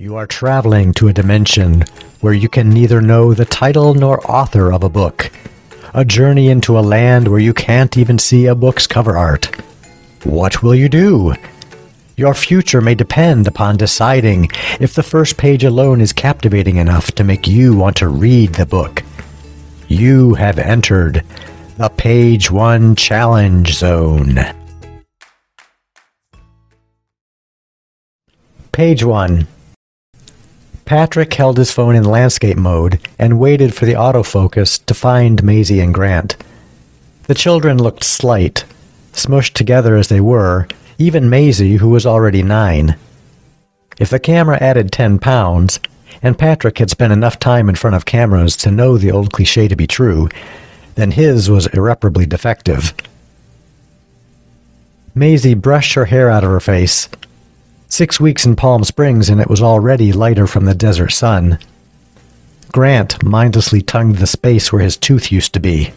You are traveling to a dimension where you can neither know the title nor author of a book. A journey into a land where you can't even see a book's cover art. What will you do? Your future may depend upon deciding if the first page alone is captivating enough to make you want to read the book. You have entered the Page One Challenge Zone. Page 1 Patrick held his phone in landscape mode and waited for the autofocus to find Maisie and Grant. The children looked slight, smushed together as they were, even Maisie, who was already nine. If the camera added ten pounds, and Patrick had spent enough time in front of cameras to know the old cliche to be true, then his was irreparably defective. Maisie brushed her hair out of her face Six weeks in Palm Springs, and it was already lighter from the desert sun. Grant mindlessly tongued the space where his tooth used to be.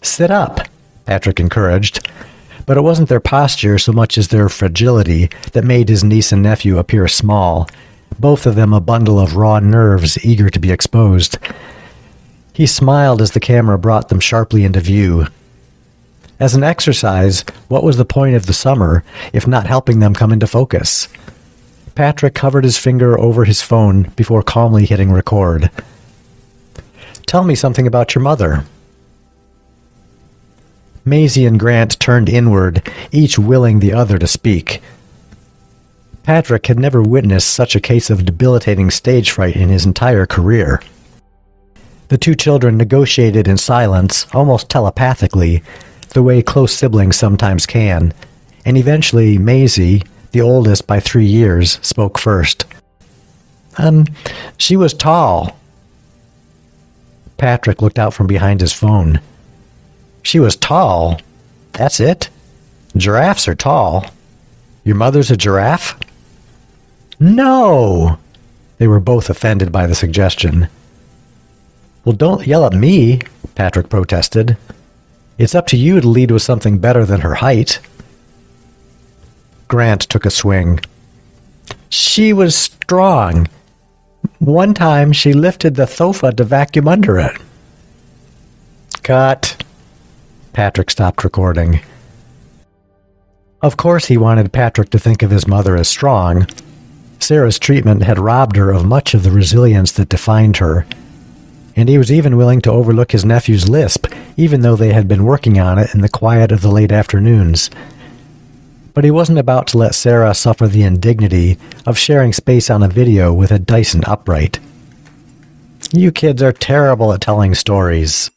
Sit up, Patrick encouraged, but it wasn't their posture so much as their fragility that made his niece and nephew appear small, both of them a bundle of raw nerves eager to be exposed. He smiled as the camera brought them sharply into view, as an exercise, what was the point of the summer if not helping them come into focus? Patrick covered his finger over his phone before calmly hitting record. Tell me something about your mother. Maisie and Grant turned inward, each willing the other to speak. Patrick had never witnessed such a case of debilitating stage fright in his entire career. The two children negotiated in silence, almost telepathically, the way close siblings sometimes can, and eventually Maisie, the oldest by three years, spoke first. Um, she was tall. Patrick looked out from behind his phone. She was tall. That's it? Giraffes are tall. Your mother's a giraffe? No! They were both offended by the suggestion. Well, don't yell at me, Patrick protested. It's up to you to lead with something better than her height. Grant took a swing. She was strong. One time she lifted the sofa to vacuum under it. Cut. Patrick stopped recording. Of course, he wanted Patrick to think of his mother as strong. Sarah's treatment had robbed her of much of the resilience that defined her and he was even willing to overlook his nephew's lisp, even though they had been working on it in the quiet of the late afternoons. But he wasn't about to let Sarah suffer the indignity of sharing space on a video with a Dyson upright. You kids are terrible at telling stories.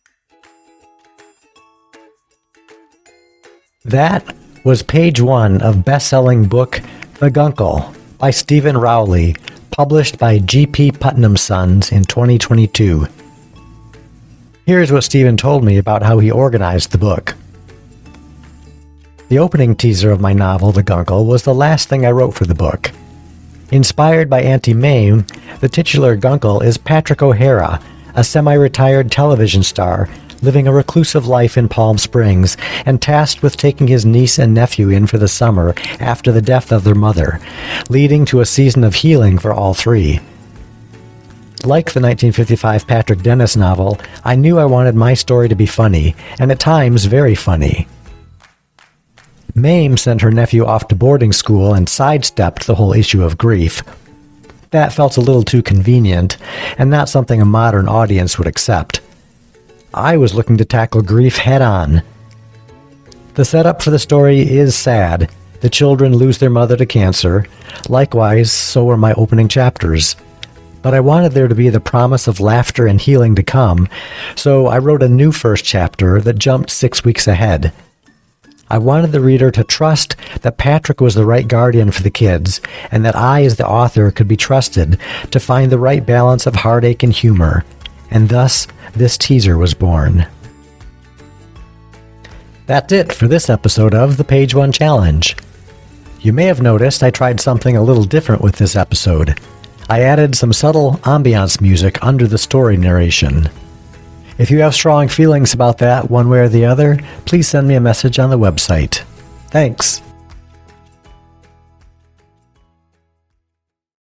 That was page one of best-selling book The Guncle by Steven Rowley, published by G.P. Putnam Sons in 2022. Here's what Steven told me about how he organized the book. The opening teaser of my novel, The Guncle, was the last thing I wrote for the book. Inspired by Auntie Mame, the titular Guncle is Patrick O'Hara, a semi retired television star living a reclusive life in Palm Springs and tasked with taking his niece and nephew in for the summer after the death of their mother, leading to a season of healing for all three. Like the 1955 Patrick Dennis novel, I knew I wanted my story to be funny, and at times very funny. Mame sent her nephew off to boarding school and sidestepped the whole issue of grief. That felt a little too convenient, and not something a modern audience would accept. I was looking to tackle grief head on. The setup for the story is sad. The children lose their mother to cancer. Likewise, so are my opening chapters but I wanted there to be the promise of laughter and healing to come, so I wrote a new first chapter that jumped six weeks ahead. I wanted the reader to trust that Patrick was the right guardian for the kids, and that I, as the author, could be trusted to find the right balance of heartache and humor, and thus this teaser was born. That's it for this episode of the Page One Challenge. You may have noticed I tried something a little different with this episode. I added some subtle ambiance music under the story narration. If you have strong feelings about that one way or the other, please send me a message on the website. Thanks.